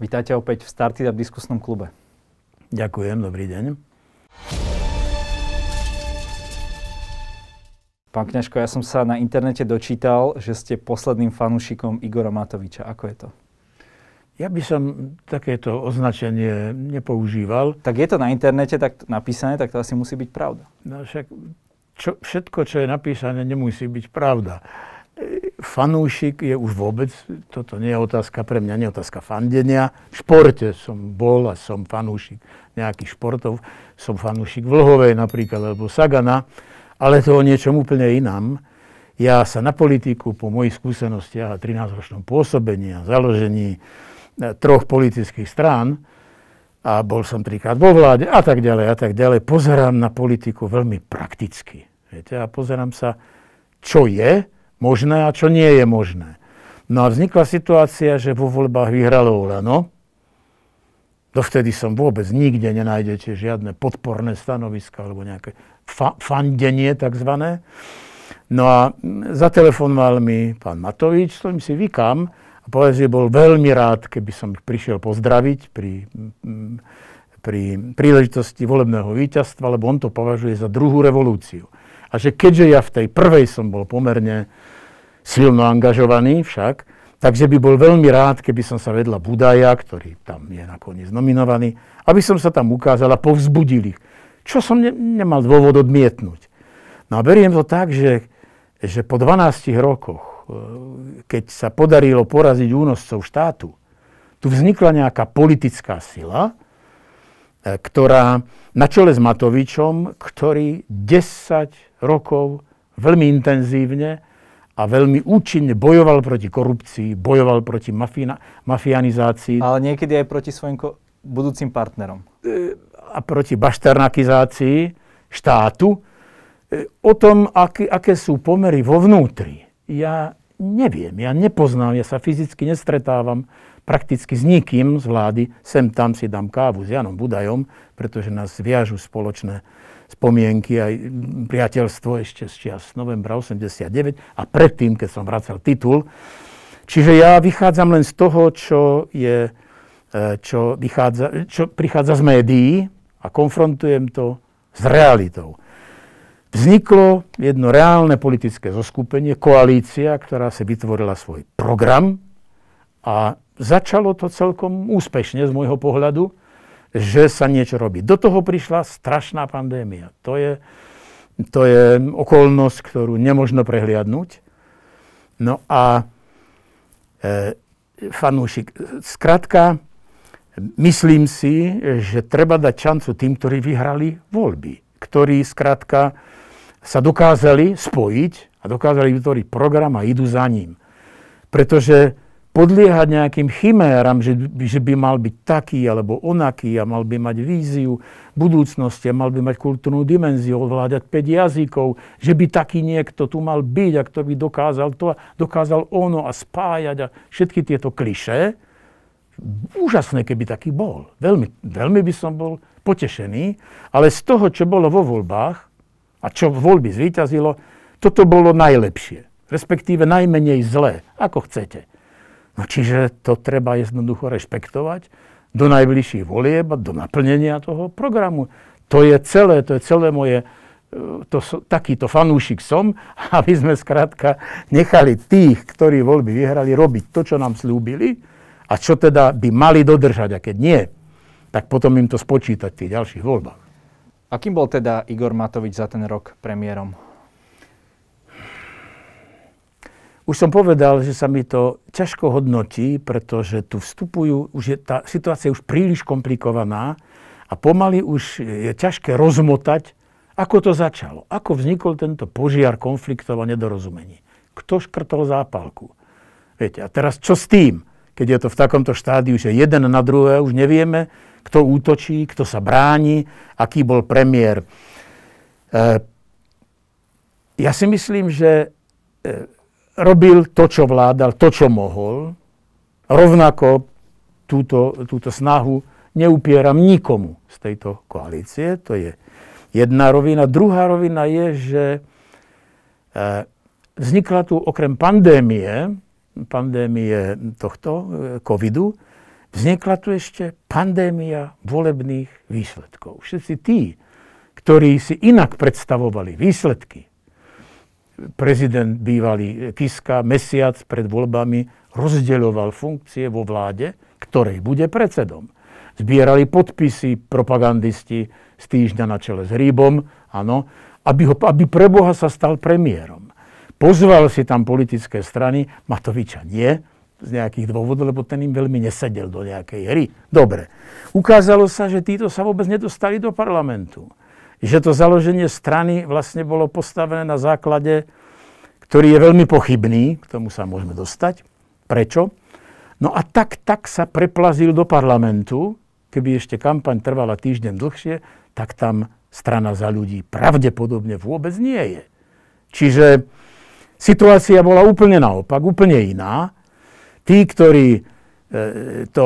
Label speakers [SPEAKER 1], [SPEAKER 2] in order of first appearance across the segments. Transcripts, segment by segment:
[SPEAKER 1] Vítajte opäť v Startup diskusnom klube.
[SPEAKER 2] Ďakujem, dobrý deň.
[SPEAKER 1] Pán Kňažko, ja som sa na internete dočítal, že ste posledným fanúšikom Igora Matoviča. Ako je to?
[SPEAKER 2] Ja by som takéto označenie nepoužíval.
[SPEAKER 1] Tak je to na internete tak napísané, tak to asi musí byť pravda.
[SPEAKER 2] No však čo, všetko, čo je napísané, nemusí byť pravda fanúšik je už vôbec, toto nie je otázka pre mňa, nie je otázka fandenia. V športe som bol a som fanúšik nejakých športov. Som fanúšik Vlhovej napríklad, alebo Sagana, ale to o niečom úplne inám. Ja sa na politiku po mojich skúsenostiach a 13-ročnom pôsobení a založení e, troch politických strán, a bol som trikrát vo vláde a tak ďalej a tak ďalej, pozerám na politiku veľmi prakticky. Viete, a pozerám sa, čo je, možné a čo nie je možné. No a vznikla situácia, že vo voľbách vyhralo Olano. Dovtedy som vôbec nikde nenájdete žiadne podporné stanoviska alebo nejaké fa- fandenie takzvané. No a zatelefonoval mi pán Matovič, s ktorým si vykam a povedal, že bol veľmi rád, keby som ich prišiel pozdraviť pri, pri príležitosti volebného víťazstva, lebo on to považuje za druhú revolúciu. A že keďže ja v tej prvej som bol pomerne silno angažovaný však, takže by bol veľmi rád, keby som sa vedľa Budaja, ktorý tam je nakoniec nominovaný, aby som sa tam ukázal a povzbudil ich. Čo som ne, nemal dôvod odmietnúť. No a beriem to tak, že, že po 12 rokoch, e, keď sa podarilo poraziť únoscov štátu, tu vznikla nejaká politická sila, e, ktorá na čele s Matovičom, ktorý 10 rokov veľmi intenzívne a veľmi účinne bojoval proti korupcii, bojoval proti mafina, mafianizácii.
[SPEAKER 1] Ale niekedy aj proti svojim ko- budúcim partnerom.
[SPEAKER 2] E, a proti bašternakizácii štátu. E, o tom, aké, aké sú pomery vo vnútri, ja neviem, ja nepoznám, ja sa fyzicky nestretávam prakticky s nikým z vlády. Sem tam si dám kávu s Janom Budajom, pretože nás viažu spoločné spomienky, aj priateľstvo ešte z čias novembra 89 a predtým, keď som vracal titul. Čiže ja vychádzam len z toho, čo, je, e, čo, vychádza, čo prichádza z médií a konfrontujem to s realitou. Vzniklo jedno reálne politické zoskupenie, koalícia, ktorá si vytvorila svoj program a začalo to celkom úspešne z môjho pohľadu že sa niečo robí. Do toho prišla strašná pandémia. To je, to je okolnosť, ktorú nemožno prehliadnúť. No a e, fanúšik, skrátka, myslím si, že treba dať šancu tým, ktorí vyhrali voľby, ktorí skrátka sa dokázali spojiť a dokázali vytvoriť program a idú za ním. Pretože podliehať nejakým chiméram, že, že by mal byť taký alebo onaký a mal by mať víziu budúcnosti a mal by mať kultúrnu dimenziu, ovládať 5 jazykov, že by taký niekto tu mal byť a kto by dokázal to a dokázal ono a spájať a všetky tieto kliše. Úžasné, keby taký bol. Veľmi, veľmi by som bol potešený, ale z toho, čo bolo vo voľbách a čo voľby zvíťazilo, toto bolo najlepšie, respektíve najmenej zlé, ako chcete. No čiže to treba jednoducho rešpektovať do najbližších volieb a do naplnenia toho programu. To je celé, to je celé moje, e, to, takýto fanúšik som, aby sme skrátka nechali tých, ktorí voľby vyhrali, robiť to, čo nám slúbili a čo teda by mali dodržať. A keď nie, tak potom im to spočítať v tých ďalších voľbách.
[SPEAKER 1] Akým bol teda Igor Matovič za ten rok premiérom?
[SPEAKER 2] Už som povedal, že sa mi to ťažko hodnotí, pretože tu vstupujú, už je tá situácia je už príliš komplikovaná a pomaly už je ťažké rozmotať, ako to začalo. Ako vznikol tento požiar konfliktov a nedorozumení. Kto škrtol zápalku? Viete, a teraz čo s tým? Keď je to v takomto štádiu, že jeden na druhé už nevieme, kto útočí, kto sa bráni, aký bol premiér. E, ja si myslím, že e, robil to, čo vládal, to, čo mohol. Rovnako túto, túto snahu neupieram nikomu z tejto koalície. To je jedna rovina. Druhá rovina je, že e, vznikla tu okrem pandémie, pandémie tohto e, covidu, vznikla tu ešte pandémia volebných výsledkov. Všetci tí, ktorí si inak predstavovali výsledky, prezident bývalý Kiska mesiac pred voľbami rozdeľoval funkcie vo vláde, ktorej bude predsedom. Zbierali podpisy propagandisti z týždňa na čele s Hríbom, áno, aby, ho, aby pre Boha sa stal premiérom. Pozval si tam politické strany, Matoviča nie, z nejakých dôvodov, lebo ten im veľmi nesedel do nejakej hry. Dobre. Ukázalo sa, že títo sa vôbec nedostali do parlamentu. Že to založenie strany vlastne bolo postavené na základe, ktorý je veľmi pochybný, k tomu sa môžeme dostať. Prečo? No a tak, tak sa preplazil do parlamentu, keby ešte kampaň trvala týždeň dlhšie, tak tam strana za ľudí pravdepodobne vôbec nie je. Čiže situácia bola úplne naopak, úplne iná tí, ktorí to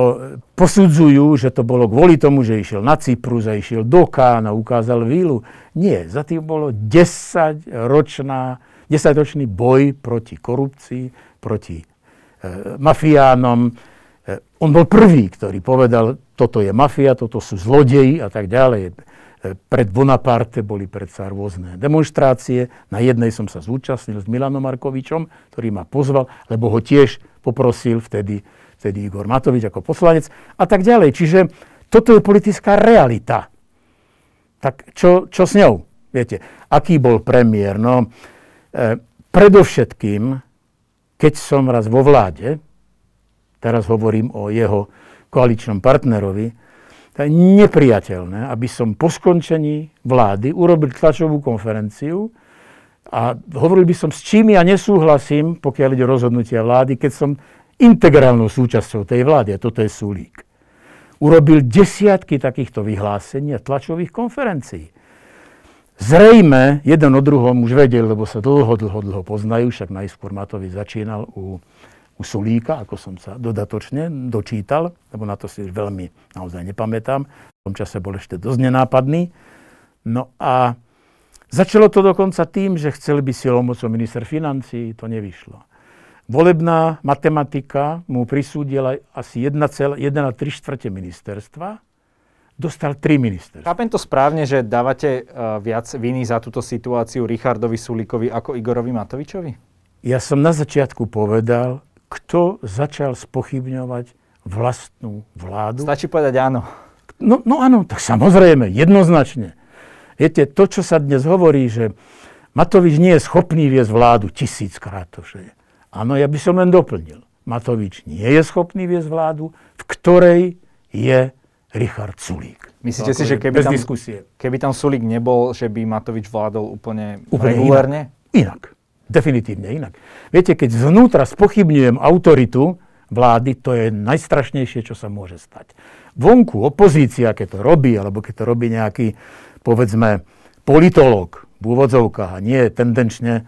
[SPEAKER 2] posudzujú, že to bolo kvôli tomu, že išiel na Cyprus a išiel do Kána, ukázal vílu. Nie, za tým bolo 10-ročná, 10-ročný boj proti korupcii, proti e, mafiánom. E, on bol prvý, ktorý povedal, toto je mafia, toto sú zlodeji a tak ďalej. Pred Bonaparte boli predsa rôzne demonstrácie. Na jednej som sa zúčastnil s Milanom Markovičom, ktorý ma pozval, lebo ho tiež poprosil vtedy, vtedy Igor Matovič ako poslanec a tak ďalej. Čiže toto je politická realita. Tak čo, čo s ňou? Viete, aký bol premiér? No, e, predovšetkým, keď som raz vo vláde, teraz hovorím o jeho koaličnom partnerovi, to je nepriateľné, aby som po skončení vlády urobil tlačovú konferenciu a hovoril by som, s čím ja nesúhlasím, pokiaľ ide o rozhodnutia vlády, keď som integrálnou súčasťou tej vlády, a toto je Sulík. Urobil desiatky takýchto vyhlásení a tlačových konferencií. Zrejme jeden o druhom už vedel, lebo sa dlho, dlho, dlho poznajú, však najskôr Matovič začínal u u Sulíka, ako som sa dodatočne dočítal, lebo na to si už veľmi naozaj nepamätám. V tom čase bol ešte dosť nenápadný. No a začalo to dokonca tým, že chceli by silomocou minister financí, to nevyšlo. Volebná matematika mu prisúdila asi 1,3 štvrte ministerstva, dostal 3 ministerstva.
[SPEAKER 1] Chápem to správne, že dávate uh, viac viny za túto situáciu Richardovi Sulíkovi ako Igorovi Matovičovi?
[SPEAKER 2] Ja som na začiatku povedal, kto začal spochybňovať vlastnú vládu.
[SPEAKER 1] Stačí povedať áno.
[SPEAKER 2] No, no áno, tak samozrejme, jednoznačne. Viete, to, čo sa dnes hovorí, že Matovič nie je schopný viesť vládu, tisíckrát to že je. Áno, ja by som len doplnil. Matovič nie je schopný viesť vládu, v ktorej je Richard Sulík.
[SPEAKER 1] Myslíte si, že keby tam, diskusie. keby tam Sulík nebol, že by Matovič vládol úplne, úplne regulárne?
[SPEAKER 2] Inak. inak. Definitívne inak. Viete, keď zvnútra spochybňujem autoritu vlády, to je najstrašnejšie, čo sa môže stať. Vonku opozícia, keď to robí, alebo keď to robí nejaký, povedzme, politolog v úvodzovkách a nie tendenčne,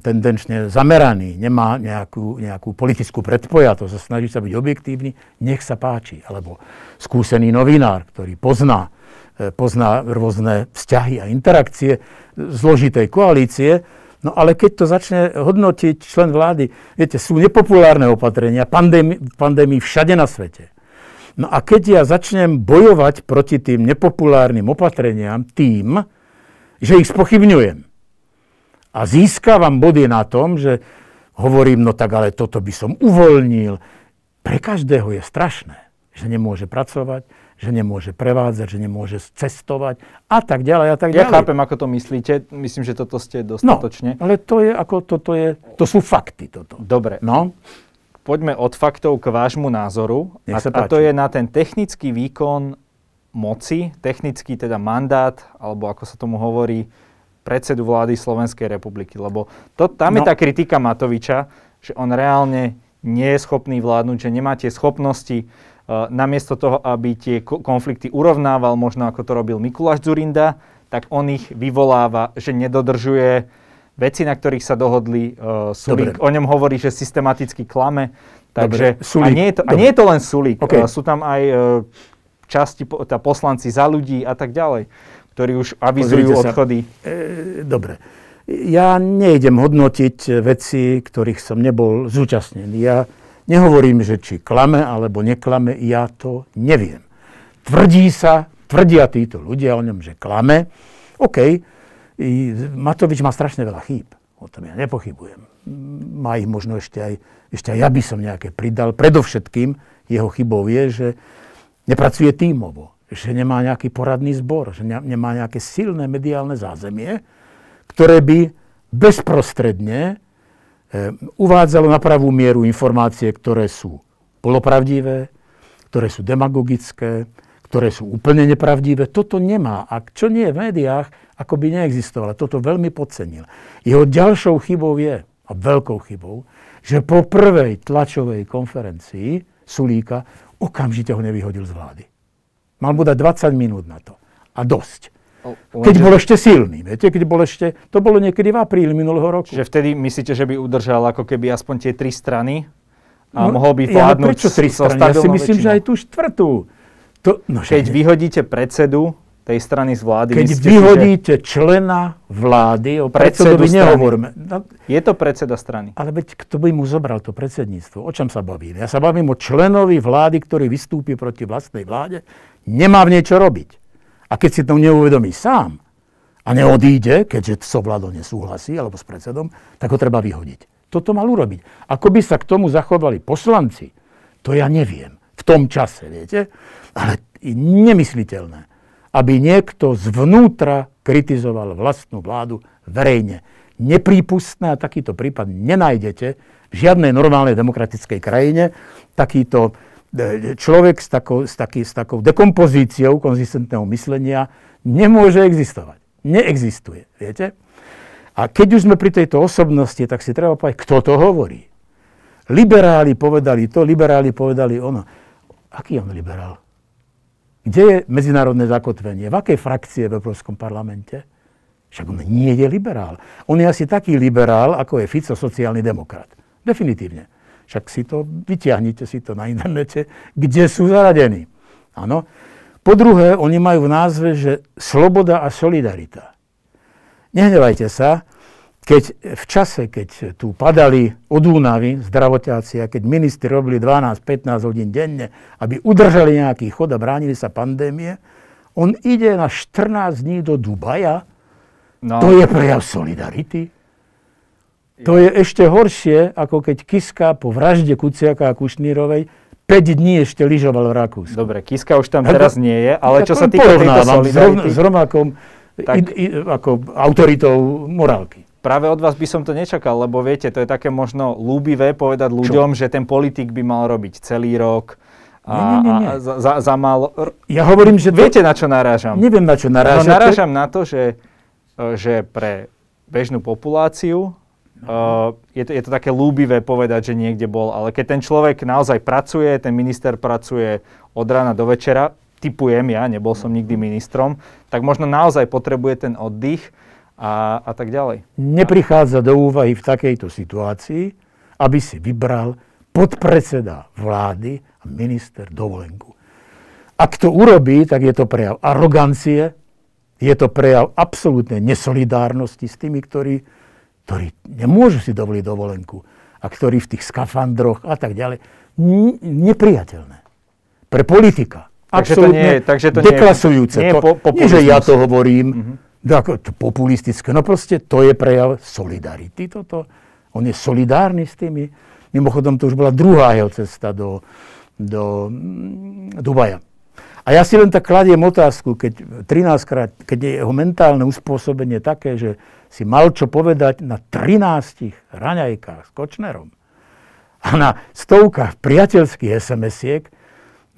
[SPEAKER 2] tendenčne zameraný, nemá nejakú, nejakú politickú predpojatosť a snaží sa byť objektívny, nech sa páči. Alebo skúsený novinár, ktorý pozná, e, pozná rôzne vzťahy a interakcie zložitej koalície, No ale keď to začne hodnotiť člen vlády, viete, sú nepopulárne opatrenia, pandémii, pandémii všade na svete. No a keď ja začnem bojovať proti tým nepopulárnym opatreniam tým, že ich spochybňujem a získavam body na tom, že hovorím, no tak ale toto by som uvoľnil, pre každého je strašné, že nemôže pracovať, že nemôže prevádzať, že nemôže cestovať a tak ďalej a tak ďalej.
[SPEAKER 1] Ja chápem, ako to myslíte. Myslím, že toto ste dostatočne.
[SPEAKER 2] No, ale to je ako, toto je, to sú fakty toto.
[SPEAKER 1] Dobre.
[SPEAKER 2] No.
[SPEAKER 1] Poďme od faktov k vášmu názoru.
[SPEAKER 2] Nech
[SPEAKER 1] a, a to je na ten technický výkon moci, technický teda mandát, alebo ako sa tomu hovorí, predsedu vlády Slovenskej republiky. Lebo to, tam no. je tá kritika Matoviča, že on reálne nie je schopný vládnuť, že nemá tie schopnosti Eh, namiesto toho, aby tie konflikty urovnával, možno ako to robil Mikuláš Zurinda, tak on ich vyvoláva, že nedodržuje veci, na ktorých sa dohodli. Uh, Sulík Dobre. o ňom hovorí, že systematicky klame. Takže, a, nie je to, a nie je to len Sulík. Okay. Uh, sú tam aj uh, časti, tá poslanci za ľudí a tak ďalej, ktorí už avizujú Pozrite odchody. Sa.
[SPEAKER 2] E, dobre. Ja nejdem hodnotiť veci, ktorých som nebol zúčastnený. Ja Nehovorím, že či klame alebo neklame, ja to neviem. Tvrdí sa, tvrdia títo ľudia o ňom, že klame. OK, Matovič má strašne veľa chýb. O tom ja nepochybujem. Má ich možno ešte aj, ešte aj ja by som nejaké pridal. Predovšetkým jeho chybou je, že nepracuje tímovo, že nemá nejaký poradný zbor, že nemá nejaké silné mediálne zázemie, ktoré by bezprostredne eh, uvádzalo na pravú mieru informácie, ktoré sú polopravdivé, ktoré sú demagogické, ktoré sú úplne nepravdivé. Toto nemá. A čo nie je v médiách, ako by neexistovalo. Toto veľmi podcenil. Jeho ďalšou chybou je, a veľkou chybou, že po prvej tlačovej konferencii Sulíka okamžite ho nevyhodil z vlády. Mal mu dať 20 minút na to. A dosť. Keď bol ešte silný, viete, keď bol ešte, to bolo niekedy v apríli minulého roku.
[SPEAKER 1] Čiže vtedy myslíte, že by udržal ako keby aspoň tie tri strany a no, mohol by vládnuť ja,
[SPEAKER 2] prečo tri strany? Ja si myslím, väčšinou. že aj tú štvrtú. To,
[SPEAKER 1] no, Keď že... vyhodíte predsedu tej strany z vlády...
[SPEAKER 2] Keď myslíte vyhodíte že... člena vlády, o predsedovi nehovorme.
[SPEAKER 1] No, je to predseda strany.
[SPEAKER 2] Ale veď kto by mu zobral to predsedníctvo? O čom sa bavím? Ja sa bavím o členovi vlády, ktorý vystúpi proti vlastnej vláde. Nemá v niečo robiť. A keď si to neuvedomí sám a neodíde, keďže so vládou nesúhlasí, alebo s predsedom, tak ho treba vyhodiť. Toto mal urobiť. Ako by sa k tomu zachovali poslanci, to ja neviem. V tom čase, viete? Ale nemysliteľné, aby niekto zvnútra kritizoval vlastnú vládu verejne. Neprípustné a takýto prípad nenájdete v žiadnej normálnej demokratickej krajine. Takýto človek s takou, s, taký, s takou dekompozíciou konzistentného myslenia nemôže existovať. Neexistuje, viete? A keď už sme pri tejto osobnosti, tak si treba povedať, kto to hovorí. Liberáli povedali to, liberáli povedali ono. Aký on liberál? Kde je medzinárodné zakotvenie? V akej frakcie v Európskom parlamente? Však on nie je liberál. On je asi taký liberál, ako je Fico sociálny demokrat. Definitívne. Však si to, vyťahnite si to na internete, kde sú zaradení. Áno. Po druhé, oni majú v názve, že sloboda a solidarita. Nehnevajte sa, keď v čase, keď tu padali od únavy zdravotáci a keď ministri robili 12-15 hodín denne, aby udržali nejaký chod a bránili sa pandémie, on ide na 14 dní do Dubaja. No. To je prejav solidarity. To je ešte horšie, ako keď Kiska po vražde Kuciaka a Kušnírovej 5 dní ešte lyžoval v Rakúsku.
[SPEAKER 1] Dobre, Kiska už tam teraz nie je, ale čo sa týka tejto solidarity...
[SPEAKER 2] S rovnakom tak... i, i, ako autoritou morálky.
[SPEAKER 1] Práve od vás by som to nečakal, lebo viete, to je také možno lúbivé povedať ľuďom, Čo? že ten politik by mal robiť celý rok, a, nie, nie, nie. a za, za, za málo...
[SPEAKER 2] Ja hovorím, že...
[SPEAKER 1] Viete, na čo narážam?
[SPEAKER 2] Neviem, na čo narážam.
[SPEAKER 1] No, narážam na to, že, e, že pre bežnú populáciu uh, je, to, je to také lúbivé povedať, že niekde bol, ale keď ten človek naozaj pracuje, ten minister pracuje od rána do večera, typujem ja, nebol som nikdy ministrom, tak možno naozaj potrebuje ten oddych a, a tak ďalej.
[SPEAKER 2] Neprichádza do úvahy v takejto situácii, aby si vybral podpredseda vlády a minister dovolenku. Ak to urobí, tak je to prejav arogancie, je to prejav absolútnej nesolidárnosti s tými, ktorí, ktorí nemôžu si dovoliť dovolenku a ktorí v tých skafandroch a tak ďalej. Nepriateľné. Pre politika. Takže to nie, takže to deklasujúce. Nie, nie, to, nie, že ja to hovorím, mm-hmm to populistické. No proste to je prejav solidarity toto. On je solidárny s tými. Mimochodom, to už bola druhá jeho cesta do, do mm, Dubaja. A ja si len tak kladiem otázku, keď 13 krát, keď je jeho mentálne uspôsobenie také, že si mal čo povedať na 13 raňajkách s Kočnerom a na stovkách priateľských SMS-iek,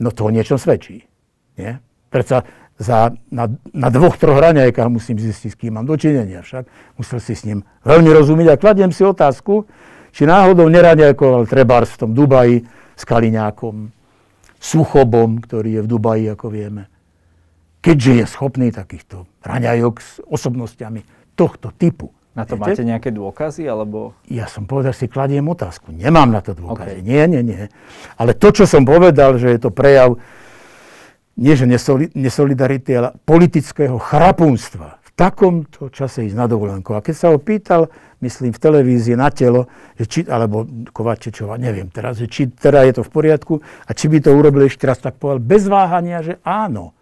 [SPEAKER 2] no to o niečom svedčí. Nie? Predsa za, na, na dvoch, troch raňajkách musím zistiť, s kým mám dočinenia. Však musel si s ním veľmi rozumieť a kladiem si otázku, či náhodou neraňajkoval trebárs v tom Dubaji s Kaliňákom, Suchobom, ktorý je v Dubaji, ako vieme. Keďže je schopný takýchto raňajok s osobnostiami tohto typu.
[SPEAKER 1] Na to Viete? máte nejaké dôkazy, alebo...
[SPEAKER 2] Ja som povedal, si kladiem otázku. Nemám na to dôkazy. Okay. Nie, nie, nie. Ale to, čo som povedal, že je to prejav nie že nesolidarity, ale politického chrapunstva. V takomto čase ísť na dovolenku. A keď sa ho pýtal myslím, v televízii na telo, že či, alebo Kovačečova, neviem teraz, že či teda je to v poriadku a či by to urobili ešte raz, tak povedal bez váhania, že áno.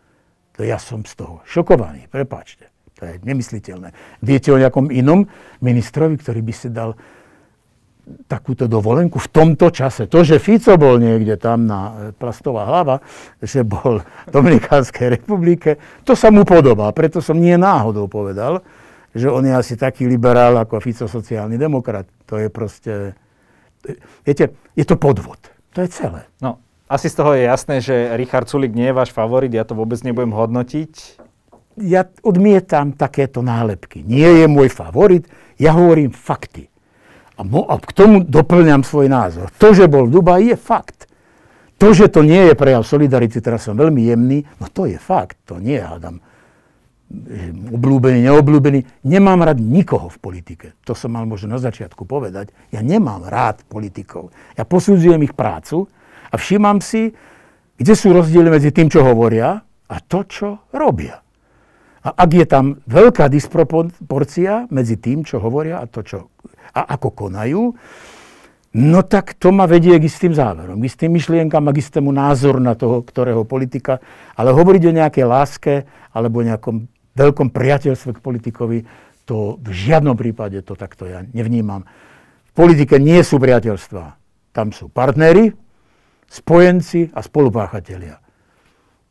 [SPEAKER 2] To ja som z toho šokovaný, prepáčte. To je nemysliteľné. Viete o nejakom inom ministrovi, ktorý by si dal takúto dovolenku v tomto čase. To, že Fico bol niekde tam na e, plastová hlava, že bol v Dominikánskej republike, to sa mu podobá. Preto som nie náhodou povedal, že on je asi taký liberál ako Fico sociálny demokrat. To je proste... Viete, je to podvod. To je celé.
[SPEAKER 1] No, asi z toho je jasné, že Richard Sulik nie je váš favorit, ja to vôbec nebudem hodnotiť.
[SPEAKER 2] Ja odmietam takéto nálepky. Nie je môj favorit, ja hovorím fakty. A, mo- a k tomu doplňam svoj názor. To, že bol v Dubaji, je fakt. To, že to nie je prejav solidarity, teraz som veľmi jemný, no to je fakt. To nie, hádam, obľúbený, neobľúbený. Nemám rád nikoho v politike. To som mal možno na začiatku povedať. Ja nemám rád politikov. Ja posudzujem ich prácu a všímam si, kde sú rozdiely medzi tým, čo hovoria a to, čo robia. A ak je tam veľká disproporcia medzi tým, čo hovoria a to, čo a ako konajú, no tak to ma vedie k istým záverom, k istým myšlienkam a k istému názoru na toho, ktorého politika. Ale hovoriť o nejakej láske alebo nejakom veľkom priateľstve k politikovi, to v žiadnom prípade to takto ja nevnímam. V politike nie sú priateľstva. Tam sú partnery, spojenci a spolupáchatelia.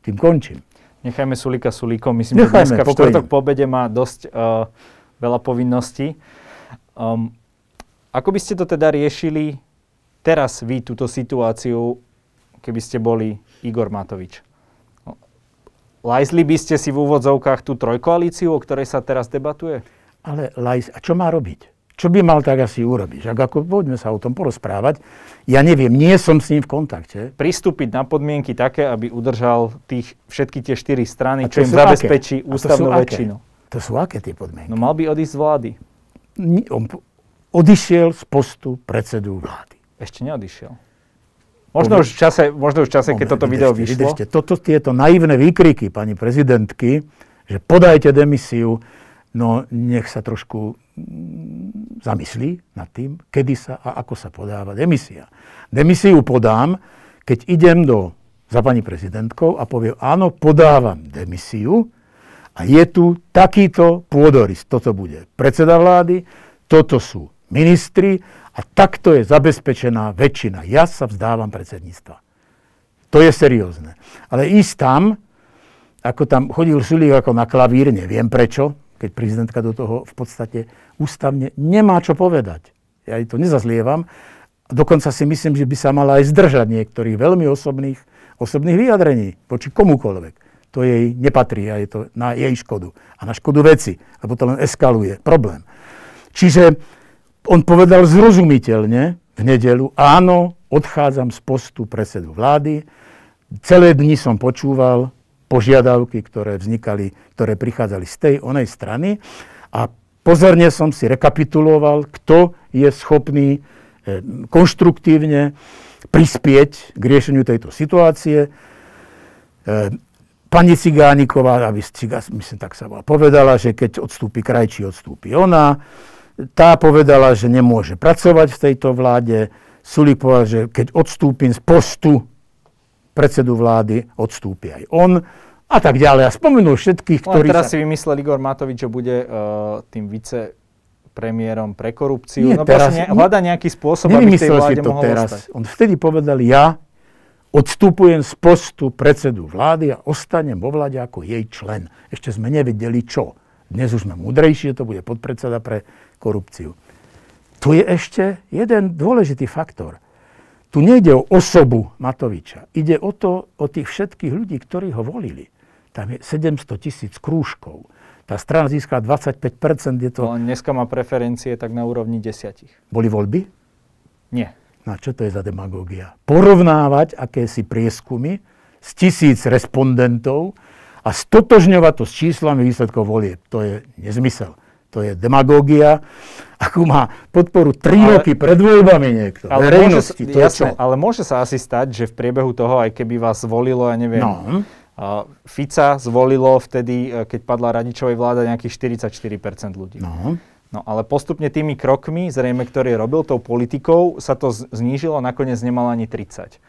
[SPEAKER 2] Tým končím.
[SPEAKER 1] Nechajme Sulika Sulikom. Myslím, Nechajme, že dneska v štvrtok po obede má dosť uh, veľa povinností. Um, ako by ste to teda riešili teraz vy, túto situáciu, keby ste boli Igor Matovič? Lajzli by ste si v úvodzovkách tú trojkoalíciu, o ktorej sa teraz debatuje?
[SPEAKER 2] Ale lajz, a čo má robiť? Čo by mal tak asi urobiť? Ak ako poďme sa o tom porozprávať. Ja neviem, nie som s ním v kontakte.
[SPEAKER 1] Pristúpiť na podmienky také, aby udržal tých, všetky tie štyri strany, čo im zabezpečí aké? ústavnú väčšinu.
[SPEAKER 2] To sú aké tie podmienky?
[SPEAKER 1] No mal by odísť z vlády.
[SPEAKER 2] On, odišiel z postu predsedu vlády.
[SPEAKER 1] Ešte neodišiel. Možno už v čase, možno už v čase keď toto video vyšlo. Vydržte,
[SPEAKER 2] toto, tieto naivné výkriky pani prezidentky, že podajte demisiu, no nech sa trošku mm, zamyslí nad tým, kedy sa a ako sa podáva demisia. Demisiu podám, keď idem do, za pani prezidentkou a poviem, áno, podávam demisiu a je tu takýto pôdorys. Toto bude predseda vlády, toto sú ministri a takto je zabezpečená väčšina. Ja sa vzdávam predsedníctva. To je seriózne. Ale ísť tam, ako tam chodil Sulík ako na klavír, neviem prečo, keď prezidentka do toho v podstate ústavne nemá čo povedať. Ja jej to nezazlievam. Dokonca si myslím, že by sa mala aj zdržať niektorých veľmi osobných, osobných vyjadrení voči komukoľvek. To jej nepatrí a je to na jej škodu a na škodu veci, lebo to len eskaluje problém. Čiže on povedal zrozumiteľne v nedelu, áno, odchádzam z postu predsedu vlády. Celé dni som počúval požiadavky, ktoré vznikali, ktoré prichádzali z tej onej strany a pozorne som si rekapituloval, kto je schopný eh, konštruktívne prispieť k riešeniu tejto situácie. Eh, pani Cigániková, aby myslím, tak sa povedala, že keď odstúpi krajčí, odstúpi ona. Tá povedala, že nemôže pracovať v tejto vláde. Sulík povedal, že keď odstúpim z postu predsedu vlády, odstúpi aj on a tak ďalej. A spomenul všetkých, ktorí...
[SPEAKER 1] No teraz sa... si vymyslel Igor Matovič, že bude uh, tým vice premiérom pre korupciu. Nie, no teraz, ne, hľada nejaký spôsob, aby v tej vláde si to mohol teraz. Ostať.
[SPEAKER 2] On vtedy povedal, ja odstupujem z postu predsedu vlády a ostanem vo vláde ako jej člen. Ešte sme nevedeli čo. Dnes už sme múdrejšie, to bude podpredseda pre korupciu. Tu je ešte jeden dôležitý faktor. Tu nejde o osobu Matoviča. Ide o to, o tých všetkých ľudí, ktorí ho volili. Tam je 700 tisíc krúžkov. Tá strana získala 25%. Je to...
[SPEAKER 1] No, dneska má preferencie tak na úrovni desiatich.
[SPEAKER 2] Boli voľby?
[SPEAKER 1] Nie.
[SPEAKER 2] No čo to je za demagógia? Porovnávať akési prieskumy z tisíc respondentov a stotožňovať to s číslami výsledkov volieb. To je nezmysel to je demagógia, akú má podporu 3 ale, roky pred voľbami niekto.
[SPEAKER 1] Ale verejnosti, môže, to jasné, čo? ale môže sa asi stať, že v priebehu toho, aj keby vás zvolilo, ja neviem, no. Uh, Fica zvolilo vtedy, e, keď padla Radičovej vláda, nejakých 44% ľudí. No. No ale postupne tými krokmi, zrejme, ktorý robil tou politikou, sa to znížilo, nakoniec nemal ani 30.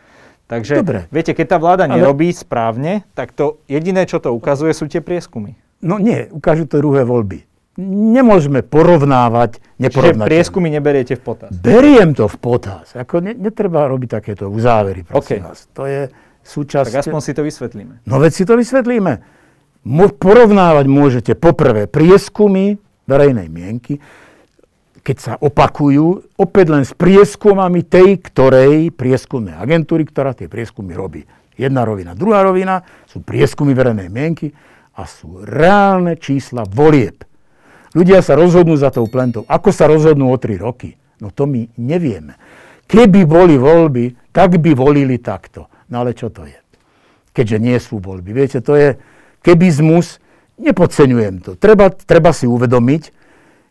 [SPEAKER 1] Takže Dobre. viete, keď tá vláda ale... nerobí správne, tak to jediné, čo to ukazuje, sú tie prieskumy.
[SPEAKER 2] No nie, ukážu to druhé voľby. Nemôžeme porovnávať
[SPEAKER 1] neporovnateľné. Čiže prieskumy neberiete v potaz?
[SPEAKER 2] Beriem to v potaz. Ako ne, netreba robiť takéto uzávery, prosím okay. vás. To je súčasť...
[SPEAKER 1] Tak aspoň si to vysvetlíme.
[SPEAKER 2] No veď si to vysvetlíme. Porovnávať môžete poprvé prieskumy verejnej mienky, keď sa opakujú, opäť len s prieskumami tej, ktorej prieskumnej agentúry, ktorá tie prieskumy robí. Jedna rovina. Druhá rovina sú prieskumy verejnej mienky a sú reálne čísla volieb. Ľudia sa rozhodnú za tou plentou. Ako sa rozhodnú o tri roky? No to my nevieme. Keby boli voľby, tak by volili takto. No ale čo to je? Keďže nie sú voľby. Viete, to je, kebizmus, nepodceňujem to. Treba, treba si uvedomiť,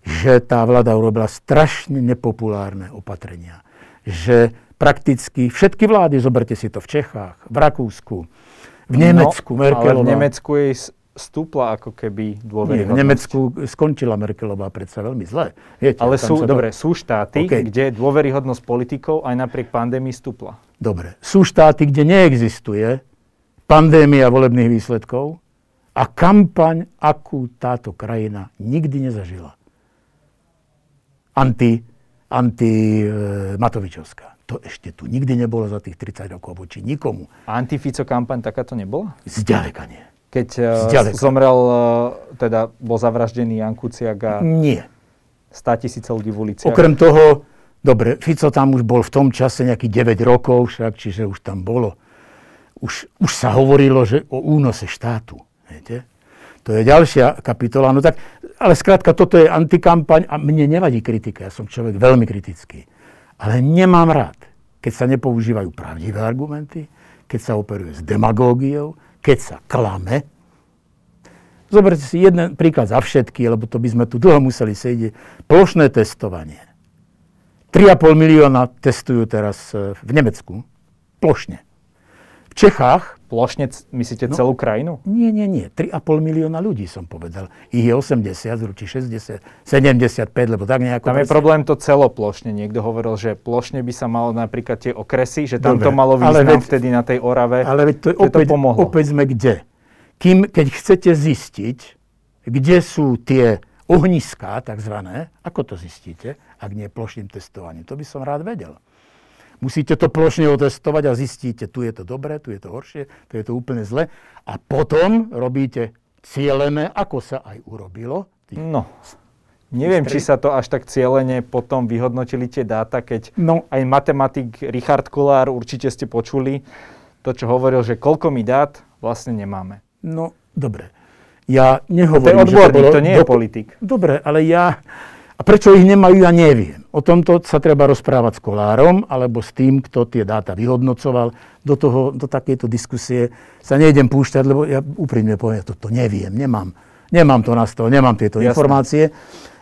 [SPEAKER 2] že tá vláda urobila strašne nepopulárne opatrenia. Že prakticky všetky vlády, zoberte si to v Čechách, v Rakúsku, v Nemecku, no, Merkelová.
[SPEAKER 1] Ale v Nemecku jej stúpla ako keby dôveryhodnosť.
[SPEAKER 2] Nie, v Nemecku skončila Merkelová predsa veľmi zle.
[SPEAKER 1] Viete, ale sú, dobre, to... sú štáty, okay. kde dôveryhodnosť politikov aj napriek pandémii stúpla.
[SPEAKER 2] Dobre, sú štáty, kde neexistuje pandémia volebných výsledkov a kampaň, akú táto krajina nikdy nezažila. Anti, anti e, Matovičovská. To ešte tu nikdy nebolo za tých 30 rokov voči nikomu.
[SPEAKER 1] A antifico kampaň takáto nebola?
[SPEAKER 2] Zďaleka nie.
[SPEAKER 1] Keď e, Zďaleka. zomrel, e, teda bol zavraždený Jan Kuciak a...
[SPEAKER 2] Nie.
[SPEAKER 1] 100 tisíce ľudí v uliciach.
[SPEAKER 2] Okrem toho, dobre, Fico tam už bol v tom čase nejakých 9 rokov však, čiže už tam bolo. Už, už sa hovorilo, že o únose štátu. Viete? To je ďalšia kapitola. No tak, ale skrátka, toto je antikampaň a mne nevadí kritika. Ja som človek veľmi kritický. Ale nemám rád, keď sa nepoužívajú pravdivé argumenty, keď sa operuje s demagógiou, keď sa klame. Zoberte si jeden príklad za všetky, lebo to by sme tu dlho museli sedieť. Plošné testovanie. 3,5 milióna testujú teraz e, v Nemecku. Plošne. V Čechách...
[SPEAKER 1] Plošne myslíte no, celú krajinu?
[SPEAKER 2] Nie, nie, nie. 3,5 milióna ľudí som povedal. Ich je 80, zručí 60, 75, lebo tak nejako...
[SPEAKER 1] Tam je problém to celoplošne. Niekto hovoril, že plošne by sa malo napríklad tie okresy, že tam Dobre, to malo význam veď, vtedy na tej Orave.
[SPEAKER 2] Ale veď to, opäť, to pomohlo. opäť sme kde? Kým, keď chcete zistiť, kde sú tie ohniská, takzvané, ako to zistíte, ak nie plošným testovaním? To by som rád vedel. Musíte to plošne otestovať a zistíte, tu je to dobré, tu je to horšie, tu je to úplne zle. A potom robíte cielené, ako sa aj urobilo.
[SPEAKER 1] No, neviem, či sa to až tak cieľene potom vyhodnotili tie dáta, keď no. aj matematik Richard Kulár, určite ste počuli, to, čo hovoril, že koľko mi dát vlastne nemáme.
[SPEAKER 2] No, dobre. Ja nehovorím,
[SPEAKER 1] to je odborník, to, bolo, to nie je politik.
[SPEAKER 2] Dobre, ale ja a prečo ich nemajú, ja neviem. O tomto sa treba rozprávať s kolárom alebo s tým, kto tie dáta vyhodnocoval. Do, toho, do takejto diskusie sa nejdem púšťať, lebo ja úprimne poviem, toto neviem, nemám, nemám to na stole, nemám tieto Jasne. informácie.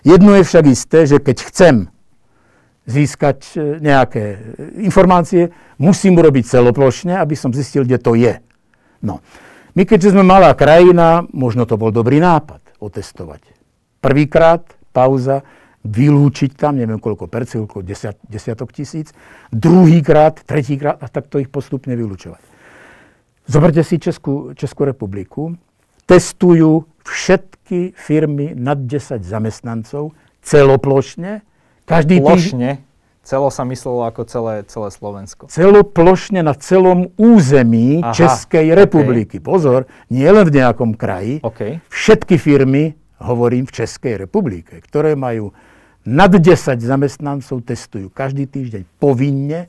[SPEAKER 2] Jedno je však isté, že keď chcem získať e, nejaké e, informácie, musím urobiť celoplošne, aby som zistil, kde to je. No. My keďže sme malá krajina, možno to bol dobrý nápad otestovať. Prvýkrát pauza, vylúčiť tam, neviem koľko percent, koľko desiat, desiatok tisíc, druhýkrát, tretíkrát a takto ich postupne vylúčovať. Zoberte si Českú, Českú republiku, testujú všetky firmy nad 10 zamestnancov celoplošne.
[SPEAKER 1] Každý Plošne? Celo sa myslelo ako celé, celé Slovensko.
[SPEAKER 2] Celoplošne na celom území Aha, Českej republiky. Okay. Pozor, nie len v nejakom kraji.
[SPEAKER 1] Okay.
[SPEAKER 2] Všetky firmy, hovorím v Českej republike, ktoré majú nad 10 zamestnancov testujú každý týždeň povinne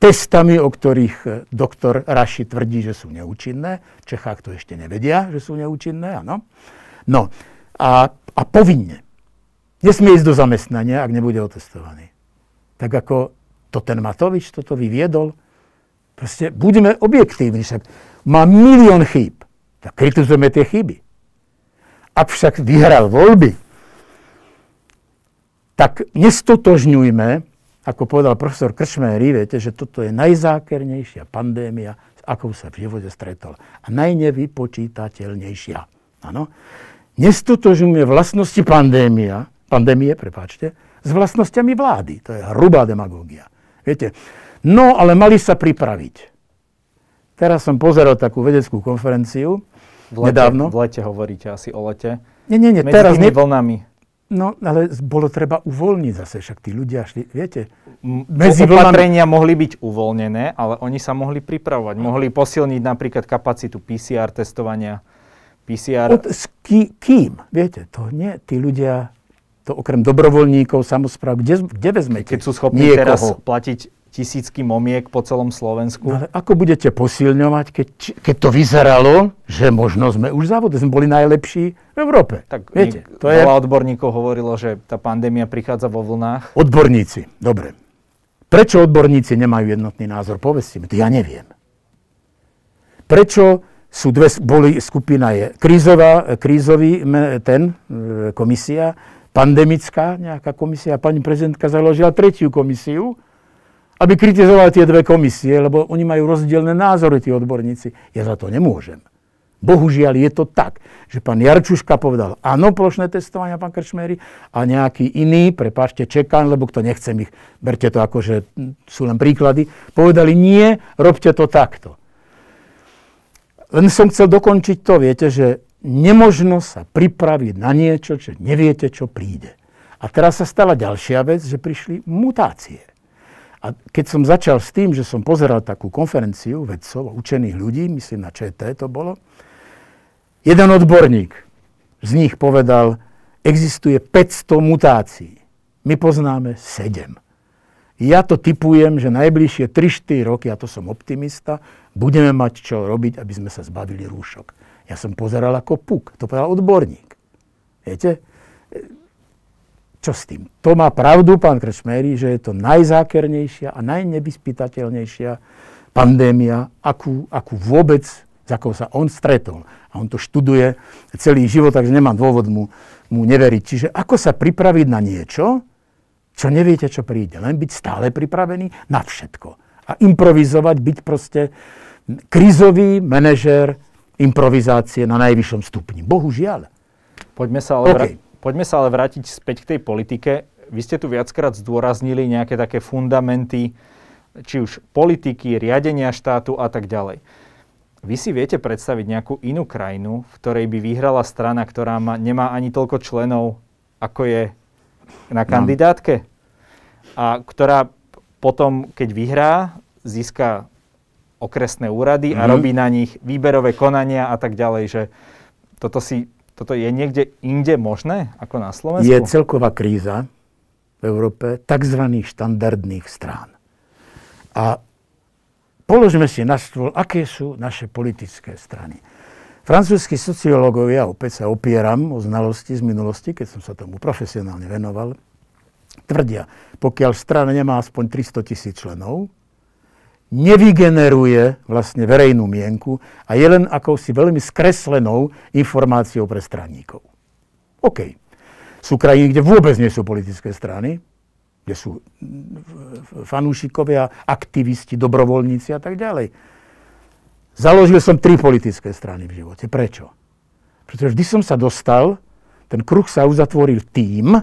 [SPEAKER 2] testami, o ktorých e, doktor Raši tvrdí, že sú neúčinné. V Čechách to ešte nevedia, že sú neúčinné, áno. No a, a povinne. Nesmie ísť do zamestnania, ak nebude otestovaný. Tak ako to ten Matovič toto vyviedol. Proste buďme objektívni, však má milión chýb. Tak kritizujeme tie chyby. Ak však vyhral voľby, tak nestotožňujme, ako povedal profesor Kršméry, viete, že toto je najzákernejšia pandémia, s akou sa v živote stretol. A najnevypočítateľnejšia. Áno. Nestotožňujme vlastnosti pandémia, pandémie, prepáčte, s vlastnosťami vlády. To je hrubá demagógia. Viete, no ale mali sa pripraviť. Teraz som pozeral takú vedeckú konferenciu
[SPEAKER 1] v lete,
[SPEAKER 2] nedávno.
[SPEAKER 1] V lete hovoríte asi o lete.
[SPEAKER 2] Nie, nie, nie,
[SPEAKER 1] Medzi
[SPEAKER 2] teraz
[SPEAKER 1] tými
[SPEAKER 2] ne...
[SPEAKER 1] vlnami.
[SPEAKER 2] No, ale bolo treba uvoľniť zase, však tí ľudia šli, viete,
[SPEAKER 1] Medzi opatrenia mohli byť uvoľnené, ale oni sa mohli pripravovať. Mohli posilniť napríklad kapacitu PCR testovania. PCR...
[SPEAKER 2] Od, s ký, kým? Viete, to nie, tí ľudia, to okrem dobrovoľníkov, samozpráv, kde, kde vezmete
[SPEAKER 1] Keď sú schopní
[SPEAKER 2] niekoho?
[SPEAKER 1] teraz platiť tisícky momiek po celom Slovensku.
[SPEAKER 2] No, ale ako budete posilňovať, keď, keď to vyzeralo, že možno sme už závod, sme boli najlepší v Európe.
[SPEAKER 1] Tak
[SPEAKER 2] Viete,
[SPEAKER 1] niek-
[SPEAKER 2] to je
[SPEAKER 1] veľa odborníkov hovorilo, že tá pandémia prichádza vo vlnách.
[SPEAKER 2] odborníci. Dobre. Prečo odborníci nemajú jednotný názor? Povedzte mi to, ja neviem. Prečo sú dve, boli, skupina je krízová, krízový, me- ten, e, komisia, pandemická nejaká komisia, pani prezidentka založila tretiu komisiu, aby kritizovala tie dve komisie, lebo oni majú rozdielne názory, tí odborníci. Ja za to nemôžem. Bohužiaľ je to tak, že pán Jarčuška povedal áno, plošné testovania, pán Krčmery, a nejaký iný, prepáčte, čekám, lebo kto nechcem ich, berte to ako, že hm, sú len príklady, povedali nie, robte to takto. Len som chcel dokončiť to, viete, že nemožno sa pripraviť na niečo, čo neviete, čo príde. A teraz sa stala ďalšia vec, že prišli mutácie. A keď som začal s tým, že som pozeral takú konferenciu vedcov, učených ľudí, myslím na ČT to bolo, jeden odborník z nich povedal, existuje 500 mutácií. My poznáme 7. Ja to typujem, že najbližšie 3-4 roky, a to som optimista, budeme mať čo robiť, aby sme sa zbavili rúšok. Ja som pozeral ako puk, to povedal odborník. Viete? Čo s tým? To má pravdu pán Krčmery, že je to najzákernejšia a najnevyspytateľnejšia pandémia, akú, akú vôbec, s akou sa on stretol. A on to študuje celý život, takže nemám dôvod mu, mu neveriť. Čiže ako sa pripraviť na niečo, čo neviete, čo príde. Len byť stále pripravený na všetko. A improvizovať, byť proste krízový manažér improvizácie na najvyššom stupni. Bohužiaľ.
[SPEAKER 1] Poďme sa ale,
[SPEAKER 2] OK.
[SPEAKER 1] vra- poďme sa ale vrátiť späť k tej politike. Vy ste tu viackrát zdôraznili nejaké také fundamenty, či už politiky, riadenia štátu a tak ďalej. Vy si viete predstaviť nejakú inú krajinu, v ktorej by vyhrala strana, ktorá má, nemá ani toľko členov, ako je na kandidátke? A ktorá potom, keď vyhrá, získa okresné úrady a
[SPEAKER 2] Mhm.
[SPEAKER 1] robí na nich výberové konania a tak ďalej, že toto, si, toto je niekde inde možné ako na Slovensku?
[SPEAKER 2] Je celková kríza v Európe tzv. štandardných strán. A položme si na stôl, aké sú naše politické strany. Francúzskí sociológovia, opäť sa opieram o znalosti z minulosti, keď som sa tomu profesionálne venoval, tvrdia, pokiaľ strana nemá aspoň 300 tisíc členov, nevygeneruje vlastne verejnú mienku a je len akousi veľmi skreslenou informáciou pre stranníkov. OK. Sú krajiny, kde vôbec nie sú politické strany, kde sú fanúšikovia, aktivisti, dobrovoľníci a tak ďalej. Založil som tri politické strany v živote. Prečo? Pretože vždy som sa dostal, ten kruh sa uzatvoril tým,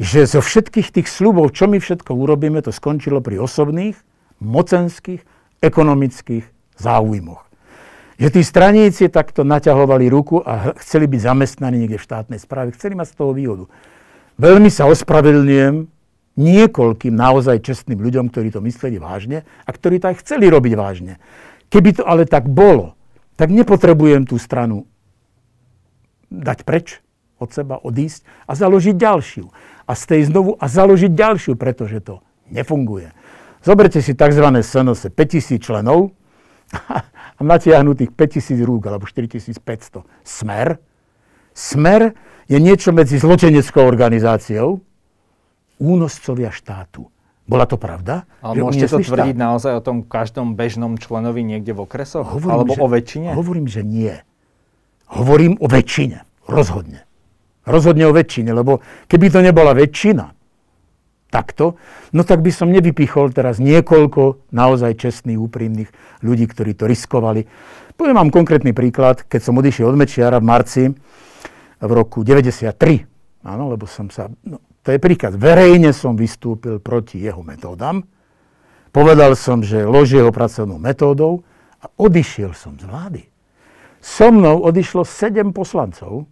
[SPEAKER 2] že zo všetkých tých slubov, čo my všetko urobíme, to skončilo pri osobných, mocenských, ekonomických záujmoch. Že tí straníci takto naťahovali ruku a chceli byť zamestnaní niekde v štátnej správe, chceli mať z toho výhodu. Veľmi sa ospravedlňujem niekoľkým naozaj čestným ľuďom, ktorí to mysleli vážne a ktorí to aj chceli robiť vážne. Keby to ale tak bolo, tak nepotrebujem tú stranu dať preč od seba, odísť a založiť ďalšiu. A z tej znovu a založiť ďalšiu, pretože to nefunguje. Zoberte si tzv. SNS 5000 členov a natiahnutých 5000 rúk alebo 4500. Smer. Smer je niečo medzi zločeneckou organizáciou, únoscovia štátu. Bola to pravda?
[SPEAKER 1] Ale
[SPEAKER 2] že
[SPEAKER 1] môžete to tvrdiť
[SPEAKER 2] štát?
[SPEAKER 1] naozaj o tom každom bežnom členovi niekde v okresoch?
[SPEAKER 2] Hovorím,
[SPEAKER 1] Alebo
[SPEAKER 2] že,
[SPEAKER 1] o väčšine?
[SPEAKER 2] Hovorím, že nie. Hovorím o väčšine. Rozhodne. Rozhodne o väčšine, lebo keby to nebola väčšina, takto, no tak by som nevypichol teraz niekoľko naozaj čestných, úprimných ľudí, ktorí to riskovali. Poviem vám konkrétny príklad. Keď som odišiel od Mečiara v marci v roku 93, Áno, lebo som sa, no, to je príklad, verejne som vystúpil proti jeho metódam, povedal som, že loží jeho pracovnou metódou a odišiel som z vlády. So mnou odišlo sedem poslancov,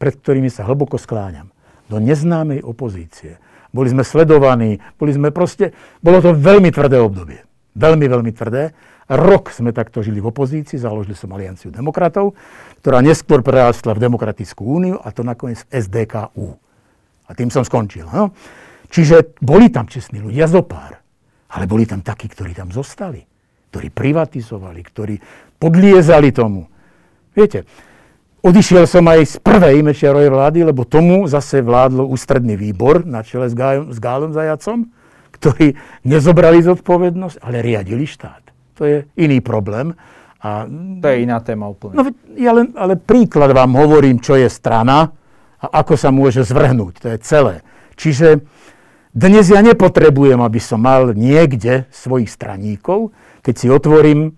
[SPEAKER 2] pred ktorými sa hlboko skláňam, do neznámej opozície. Boli sme sledovaní, boli sme proste, bolo to veľmi tvrdé obdobie. Veľmi, veľmi tvrdé. Rok sme takto žili v opozícii, založili som Alianciu demokratov, ktorá neskôr prerástla v Demokratickú úniu a to nakoniec v SDKU. A tým som skončil. No? Čiže boli tam čestní ľudia zo pár, ale boli tam takí, ktorí tam zostali, ktorí privatizovali, ktorí podliezali tomu. Viete, odišiel som aj z prvej Mečiarovej vlády, lebo tomu zase vládlo ústredný výbor na čele s, Gájom, s Gálom Zajacom, ktorí nezobrali zodpovednosť, ale riadili štát. To je iný problém.
[SPEAKER 1] A, to je iná téma úplne.
[SPEAKER 2] No, ja len, ale príklad vám hovorím, čo je strana a ako sa môže zvrhnúť. To je celé. Čiže dnes ja nepotrebujem, aby som mal niekde svojich straníkov, keď si otvorím,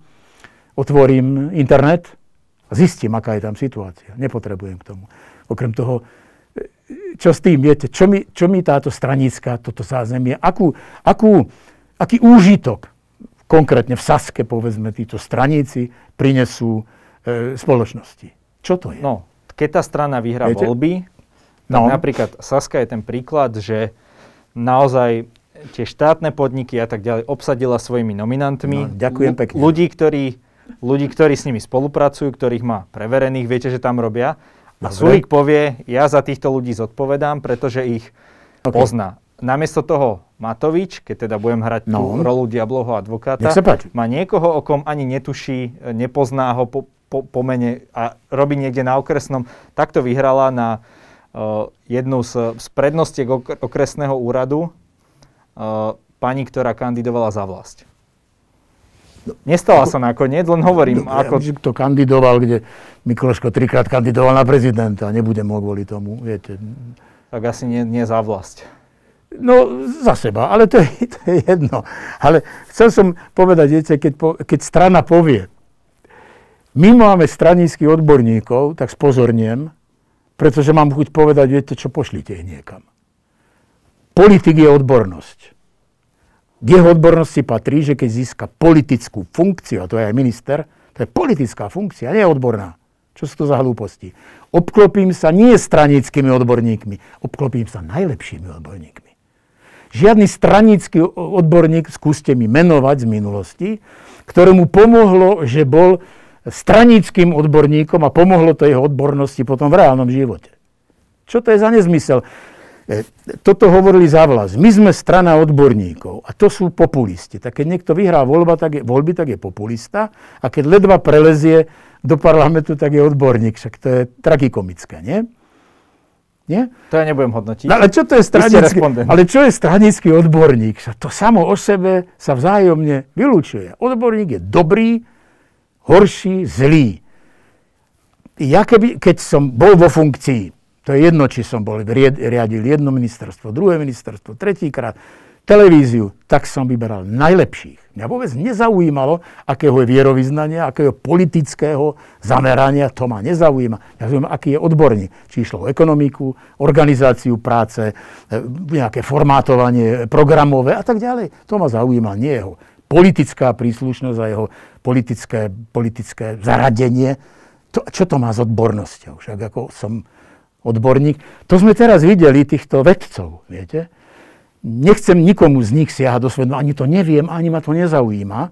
[SPEAKER 2] otvorím internet a zistím, aká je tam situácia. Nepotrebujem k tomu. Okrem toho, čo s tým, viete, čo mi, čo mi táto stranická, toto zázemie, akú, akú, aký úžitok konkrétne v Saske, povedzme, títo straníci prinesú e, spoločnosti. Čo to je?
[SPEAKER 1] No, keď tá strana vyhrá Viete? voľby, no. napríklad Saska je ten príklad, že naozaj tie štátne podniky a tak ďalej obsadila svojimi nominantmi.
[SPEAKER 2] No, ďakujem pekne.
[SPEAKER 1] Ľudí ktorí, ľudí, ktorí s nimi spolupracujú, ktorých má preverených, viete, že tam robia. A Sulík povie, ja za týchto ľudí zodpovedám, pretože ich okay. pozná namiesto toho Matovič, keď teda budem hrať no. tú rolu diabloho advokáta, má niekoho, o kom ani netuší, nepozná ho po, po, po mene a robí niekde na okresnom. Takto vyhrala na uh, jednu z, z prednostiek ok- okresného úradu uh, pani, ktorá kandidovala za vlast. Nestala sa nakoniec, len hovorím.
[SPEAKER 2] No, ako... Ja, kto kandidoval, kde Mikloško trikrát kandidoval na prezidenta, nebudem ho kvôli tomu, viete.
[SPEAKER 1] Tak asi nie, nie za vlast.
[SPEAKER 2] No, za seba, ale to je, to je jedno. Ale chcel som povedať, viete, keď, po, keď strana povie, my máme stranických odborníkov, tak spozorniem, pretože mám chuť povedať, viete čo, pošlite ich niekam. Politik je odbornosť. K jeho odbornosti patrí, že keď získa politickú funkciu, a to je aj minister, to je politická funkcia, nie odborná. Čo sú to za hlúposti? Obklopím sa nie stranickými odborníkmi, obklopím sa najlepšími odborníkmi. Žiadny stranický odborník, skúste mi menovať z minulosti, ktorému pomohlo, že bol stranickým odborníkom a pomohlo to jeho odbornosti potom v reálnom živote. Čo to je za nezmysel? E, toto hovorili za vlast. My sme strana odborníkov a to sú populisti. Tak keď niekto vyhrá voľba, tak je, voľby, tak je populista a keď ledva prelezie do parlamentu, tak je odborník. Však to je tragikomické, nie?
[SPEAKER 1] Nie? To ja nebudem hodnotiť.
[SPEAKER 2] No, ale, čo to je stranický, ale čo je stranický odborník? To samo o sebe sa vzájomne vylúčuje. Odborník je dobrý, horší, zlý. Ja keby, keď som bol vo funkcii, to je jedno, či som bol, riadil jedno ministerstvo, druhé ministerstvo, tretíkrát, televíziu, tak som vyberal najlepších. Mňa vôbec nezaujímalo, akého je vierovýznania, akého politického zamerania, to ma nezaujíma. Ja zaujíma, aký je odborník. Či išlo o ekonomiku, organizáciu práce, e, nejaké formátovanie programové a tak ďalej. To ma zaujíma, nie jeho politická príslušnosť a jeho politické, politické zaradenie. To, čo to má s odbornosťou? Však ako som odborník. To sme teraz videli týchto vedcov, viete? nechcem nikomu z nich siahať do svedomia, ani to neviem, ani ma to nezaujíma,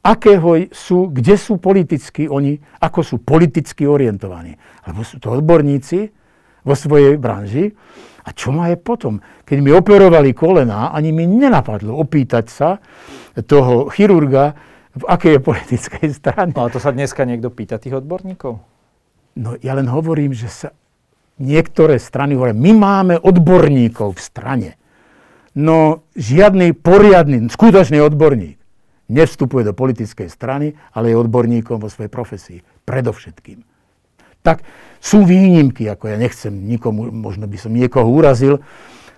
[SPEAKER 2] akého sú, kde sú politicky oni, ako sú politicky orientovaní. Lebo sú to odborníci vo svojej branži. A čo má je potom? Keď mi operovali kolena, ani mi nenapadlo opýtať sa toho chirurga, v akej je politickej strane.
[SPEAKER 1] No, ale to sa dneska niekto pýta tých odborníkov?
[SPEAKER 2] No ja len hovorím, že sa niektoré strany hovoria, my máme odborníkov v strane. No žiadny poriadny, skutočný odborník nevstupuje do politickej strany, ale je odborníkom vo svojej profesii. Predovšetkým. Tak sú výnimky, ako ja nechcem nikomu, možno by som niekoho urazil,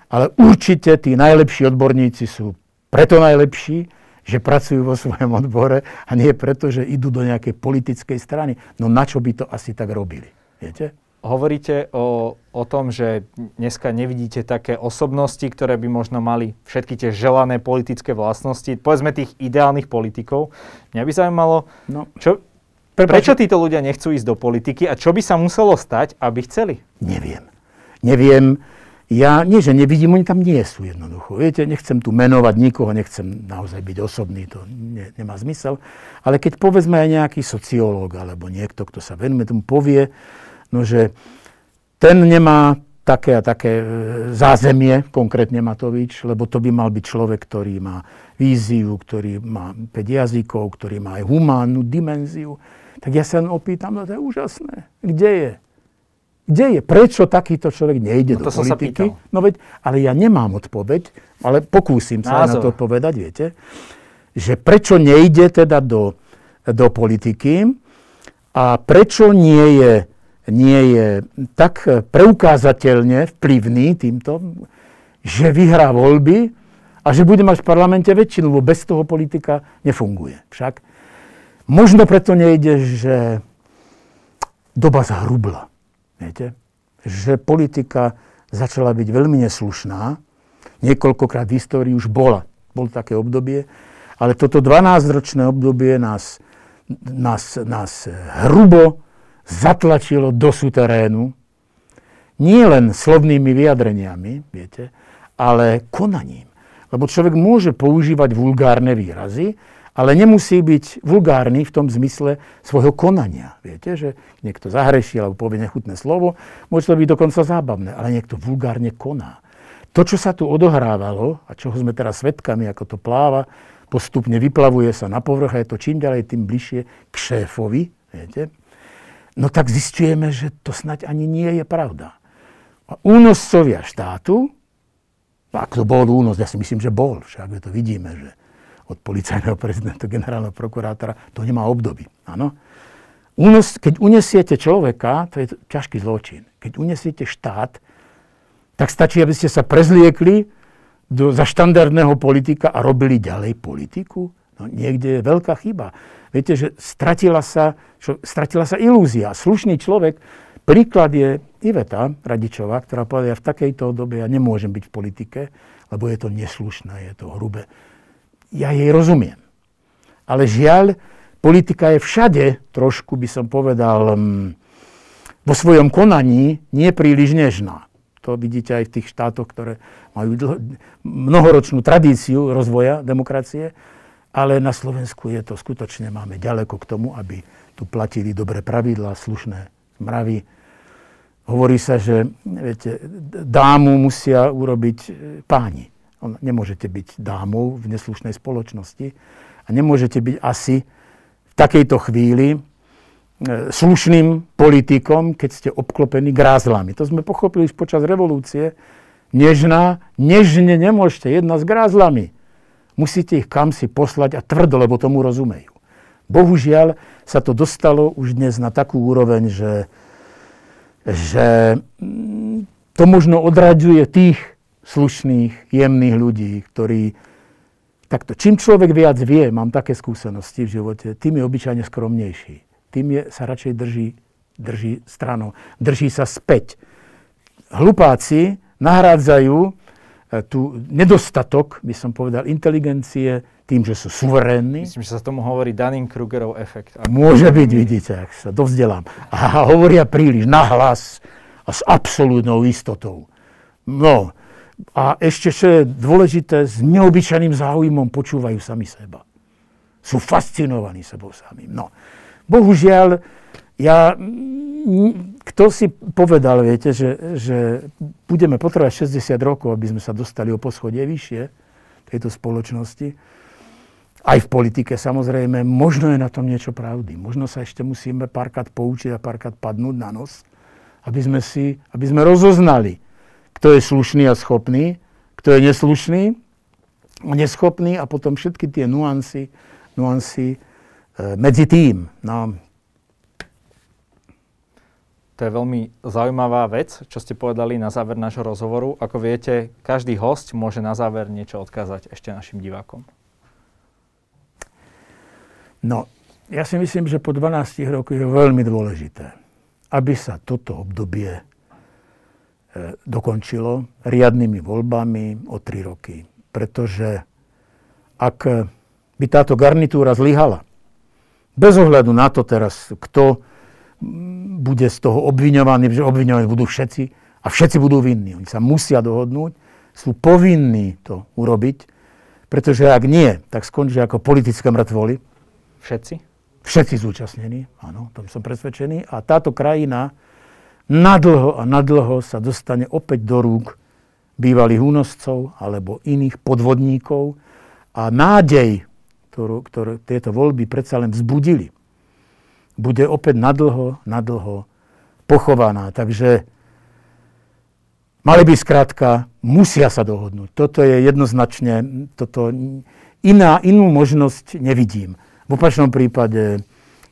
[SPEAKER 2] ale určite tí najlepší odborníci sú preto najlepší, že pracujú vo svojom odbore a nie preto, že idú do nejakej politickej strany. No na čo by to asi tak robili? Viete?
[SPEAKER 1] Hovoríte o, o tom, že dneska nevidíte také osobnosti, ktoré by možno mali všetky tie želané politické vlastnosti, povedzme tých ideálnych politikov. Mňa by zaujímalo, no, čo, prečo títo ľudia nechcú ísť do politiky a čo by sa muselo stať, aby chceli?
[SPEAKER 2] Neviem. Neviem. Ja nie, že nevidím, oni tam nie sú jednoducho. Viete, nechcem tu menovať nikoho, nechcem naozaj byť osobný, to ne, nemá zmysel. Ale keď povedzme aj nejaký sociológ alebo niekto, kto sa venuje tomu, povie, no že ten nemá také a také e, zázemie, konkrétne Matovič, lebo to by mal byť človek, ktorý má víziu, ktorý má 5 jazykov, ktorý má aj humánnu dimenziu. Tak ja sa opýtam, no to je úžasné. Kde je? Kde je? Prečo takýto človek nejde no, do politiky? No veď, ale ja nemám odpoveď, ale pokúsim sa Názor. na to odpovedať, viete, že prečo nejde teda do, do politiky a prečo nie je, nie je tak preukázateľne vplyvný týmto, že vyhrá voľby a že bude mať v parlamente väčšinu, lebo bez toho politika nefunguje. Však možno preto nejde, že doba zhrubla. Viete? Že politika začala byť veľmi neslušná. Niekoľkokrát v histórii už bola. Bolo také obdobie. Ale toto 12-ročné obdobie nás, nás, nás hrubo zatlačilo do suterénu. Nie len slovnými vyjadreniami, viete, ale konaním. Lebo človek môže používať vulgárne výrazy, ale nemusí byť vulgárny v tom zmysle svojho konania. Viete, že niekto zahreší alebo povie nechutné slovo, môže to byť dokonca zábavné, ale niekto vulgárne koná. To, čo sa tu odohrávalo a čoho sme teraz svedkami, ako to pláva, postupne vyplavuje sa na povrch a je to čím ďalej, tým bližšie k šéfovi, viete, no tak zistujeme, že to snať ani nie je pravda. A únoscovia štátu, ak to bol únos, ja si myslím, že bol, však to vidíme, že od policajného prezidenta, generálneho prokurátora, to nemá obdoby. Áno? Unos, keď unesiete človeka, to je ťažký zločin. Keď unesiete štát, tak stačí, aby ste sa prezliekli do, za štandardného politika a robili ďalej politiku. No, niekde je veľká chyba. Viete, že stratila sa, čo, stratila sa ilúzia. Slušný človek, príklad je Iveta Radičová, ktorá povedala, ja v takejto dobe ja nemôžem byť v politike, lebo je to neslušné, je to hrubé ja jej rozumiem. Ale žiaľ, politika je všade, trošku by som povedal, mm, vo svojom konaní nie príliš nežná. To vidíte aj v tých štátoch, ktoré majú dlho, mnohoročnú tradíciu rozvoja demokracie, ale na Slovensku je to skutočne, máme ďaleko k tomu, aby tu platili dobré pravidlá, slušné mravy. Hovorí sa, že viete, dámu musia urobiť e, páni. Nemôžete byť dámou v neslušnej spoločnosti a nemôžete byť asi v takejto chvíli e, slušným politikom, keď ste obklopení grázlami. To sme pochopili už počas revolúcie. Nežná, nežne nemôžete jedna s grázlami. Musíte ich kam si poslať a tvrdo, lebo tomu rozumejú. Bohužiaľ sa to dostalo už dnes na takú úroveň, že, že mm, to možno odraďuje tých, slušných, jemných ľudí, ktorí... Takto, čím človek viac vie, mám také skúsenosti v živote, tým je obyčajne skromnejší. Tým je, sa radšej drží, drží stranou, drží sa späť. Hlupáci nahrádzajú tu nedostatok, by som povedal, inteligencie tým, že sú suverénni.
[SPEAKER 1] Myslím, že sa tomu hovorí Dunning-Krugerov efekt.
[SPEAKER 2] Môže byť, vidíte, ak sa dovzdelám. A hovoria príliš nahlas a s absolútnou istotou. No, a ešte, čo je dôležité, s neobyčajným záujmom počúvajú sami seba. Sú fascinovaní sebou samým. No. Bohužiaľ, ja, kto si povedal, viete, že, že budeme potrebovať 60 rokov, aby sme sa dostali o poschodie vyššie tejto spoločnosti, aj v politike samozrejme, možno je na tom niečo pravdy. Možno sa ešte musíme párkrát poučiť a párkrát padnúť na nos, aby sme, si, aby sme rozoznali, kto je slušný a schopný, kto je neslušný a neschopný a potom všetky tie nuancy, nuancy e, medzi tým. No.
[SPEAKER 1] To je veľmi zaujímavá vec, čo ste povedali na záver nášho rozhovoru. Ako viete, každý host môže na záver niečo odkázať ešte našim divákom.
[SPEAKER 2] No, ja si myslím, že po 12 rokoch je veľmi dôležité, aby sa toto obdobie e, dokončilo riadnymi voľbami o tri roky. Pretože ak by táto garnitúra zlyhala, bez ohľadu na to teraz, kto bude z toho obviňovaný, že obviňovaní budú všetci a všetci budú vinní. Oni sa musia dohodnúť, sú povinní to urobiť, pretože ak nie, tak skončia ako politické mŕtvoly.
[SPEAKER 1] Všetci?
[SPEAKER 2] Všetci zúčastnení, áno, tom som presvedčený. A táto krajina nadlho a nadlho sa dostane opäť do rúk bývalých únoscov alebo iných podvodníkov a nádej, ktorú, ktorú tieto voľby predsa len vzbudili, bude opäť nadlho, nadlho pochovaná. Takže mali by skrátka, musia sa dohodnúť. Toto je jednoznačne, toto iná, inú možnosť nevidím. V opačnom prípade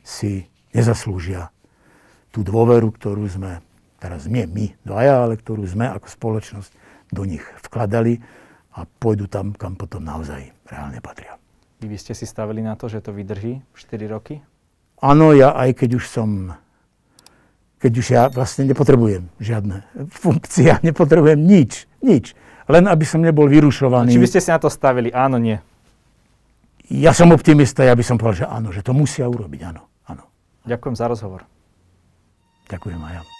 [SPEAKER 2] si nezaslúžia tú dôveru, ktorú sme, teraz nie my dvaja, ale ktorú sme ako spoločnosť do nich vkladali a pôjdu tam, kam potom naozaj reálne patria.
[SPEAKER 1] Vy by ste si stavili na to, že to vydrží 4 roky?
[SPEAKER 2] Áno, ja aj keď už som, keď už ja vlastne nepotrebujem žiadne funkcie, nepotrebujem nič, nič. Len aby som nebol vyrušovaný.
[SPEAKER 1] Či by ste si na to stavili? Áno, nie.
[SPEAKER 2] Ja som optimista, ja by som povedal, že áno, že to musia urobiť, áno. áno.
[SPEAKER 1] Ďakujem za rozhovor.
[SPEAKER 2] Ďakujem aj ja.